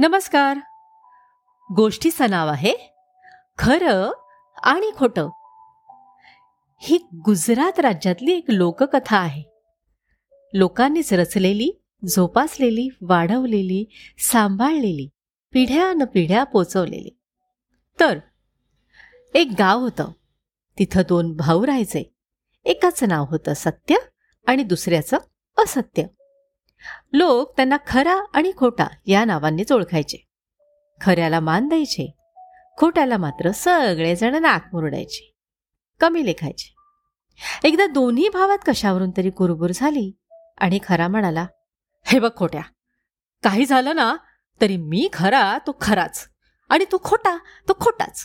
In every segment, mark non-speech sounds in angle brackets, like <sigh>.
नमस्कार. गोष्टीचं नाव आहे खरं आणि खोटं. ही गुजरात राज्यातली एक लोककथा आहे. लोकांनीच रचलेली जोपासलेली वाढवलेली सांभाळलेली पिढ्या पिढ्या पोचवलेली. तर एक गाव होतं. तिथं दोन भाऊ राहायचे. एकाचं नाव होतं सत्य आणि दुसऱ्याचं असत्य. लोक त्यांना खरा आणि खोटा या नावांनीच ओळखायचे. खऱ्याला मान द्यायचे. खोट्याला मात्र सगळेजण नाक मुरडायचे. कमी लेखायचे. एकदा दोन्ही भावात कशावरून तरी कुरबुर झाली आणि खरा म्हणाला हे बघ खोट्या काही झालं ना तरी मी खरा तो खराच. आणि तो खोटा तो खोटाच.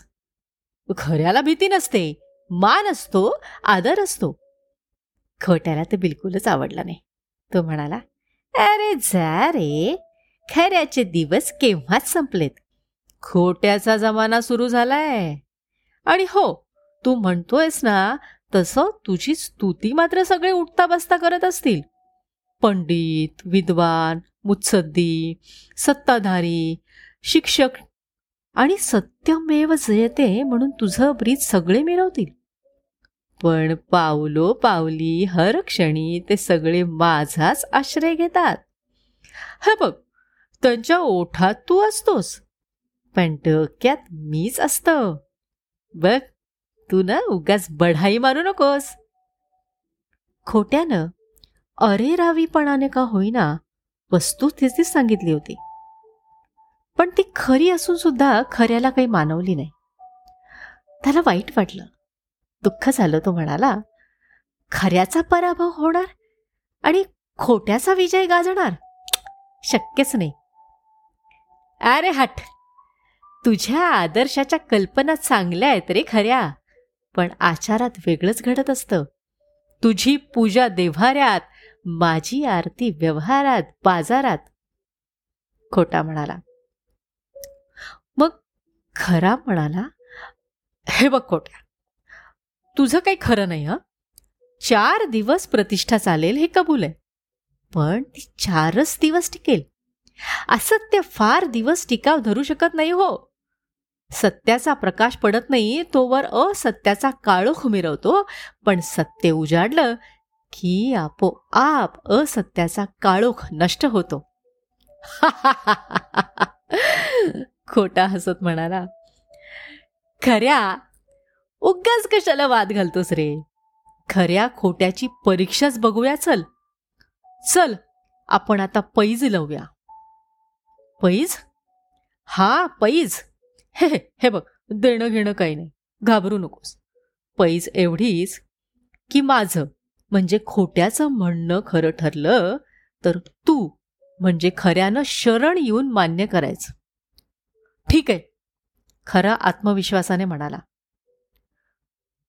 खऱ्याला भीती नसते मान असतो आदर असतो. खोट्याला तर बिलकुलच आवडला नाही. तो म्हणाला अरे जा रे. खऱ्याचे दिवस केव्हाच संपलेत? खोट्याचा जमाना सुरू झालाय. आणि हो तू म्हणतोयस ना तसं तुझी स्तुती मात्र सगळे उठता बसता करत असतील. पंडित विद्वान मुत्सद्दी सत्ताधारी शिक्षक आणि सत्यमेव जयते म्हणून तुझं ब्रीज सगळे मिळवतील पण पावलो पावली हर क्षणी ते सगळे माझाच आश्रय घेतात. हे बघ त्यांच्या ओठात तू असतोस पण डोक्यात मीच असत. बघ तू ना उगाच बढाई मारू नकोस. खोट्यानं अरे रावीपणाने का होईना वस्तू तिची सांगितली होती. पण ती खरी असून सुद्धा खऱ्याला काही मानवली नाही. त्याला वाईट वाटलं. दुःख झालं तो म्हणाला खऱ्याचा पराभव होणार आणि खोट्याचा विजय गाजणार? शक्यच नाही. अरे हट! तुझ्या आदर्शाच्या कल्पना चांगल्या आहेत रे खऱ्या पण आचारात वेगळंच घडत असतं. तुझी पूजा देव्हाऱ्यात माझी आरती व्यवहारात बाजारात. खोटा म्हणाला. मग खरा म्हणाला हे बघ खोट्या तुझं काही खरं नाही हं? चार दिवस प्रतिष्ठा चालेल हे कबूल आहे. पण ती चारच दिवस टिकेल. असत्य फार दिवस टिकाव धरू शकत नाही हो. सत्याचा प्रकाश पडत नाही तोवर असत्याचा काळोख मिरवतो पण सत्य उजाडलं की आपोआप असत्याचा काळोख नष्ट होतो. <laughs> खोटा हसत म्हणाला. खऱ्या उगाच कशाला वाद घालतोस रे? खऱ्या खोट्याची परीक्षाच बघूया चल. चल आपण आता पैज लावूया. पैज? हा पैज. हे हे बघ देणं घेणं काही नाही. घाबरू नकोस. पैज एवढीच की माझं म्हणजे खोट्याचं म्हणणं खरं ठरलं तर तू म्हणजे खऱ्यानं शरण येऊन मान्य करायचं. ठीक आहे. खरा आत्मविश्वासाने म्हणाला.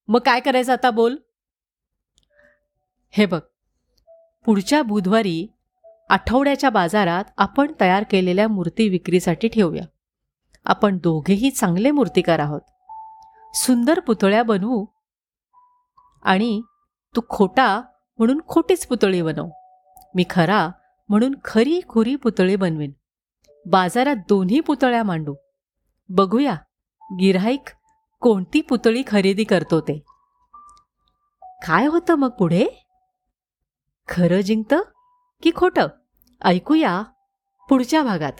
मग काय करायचं आता बोल? हे बघ पुढच्या बुधवारी आठवड्याच्या बाजारात आपण तयार केलेल्या मूर्ती विक्रीसाठी ठेवूया. आपण दोघेही चांगले मूर्तिकार आहोत. सुंदर पुतळ्या बनवू आणि तू खोटा म्हणून खोटीच पुतळी बनव. मी खरा म्हणून खरी खुरी पुतळी बनवेन. बाजारात दोन्ही पुतळ्या मांडू. बघूया गिऱ्हाईक कोणती पुतळी खरेदी करतो ते? काय होतं मग पुढे? खरं जिंकतं की खोटं? ऐकूया पुढच्या भागात.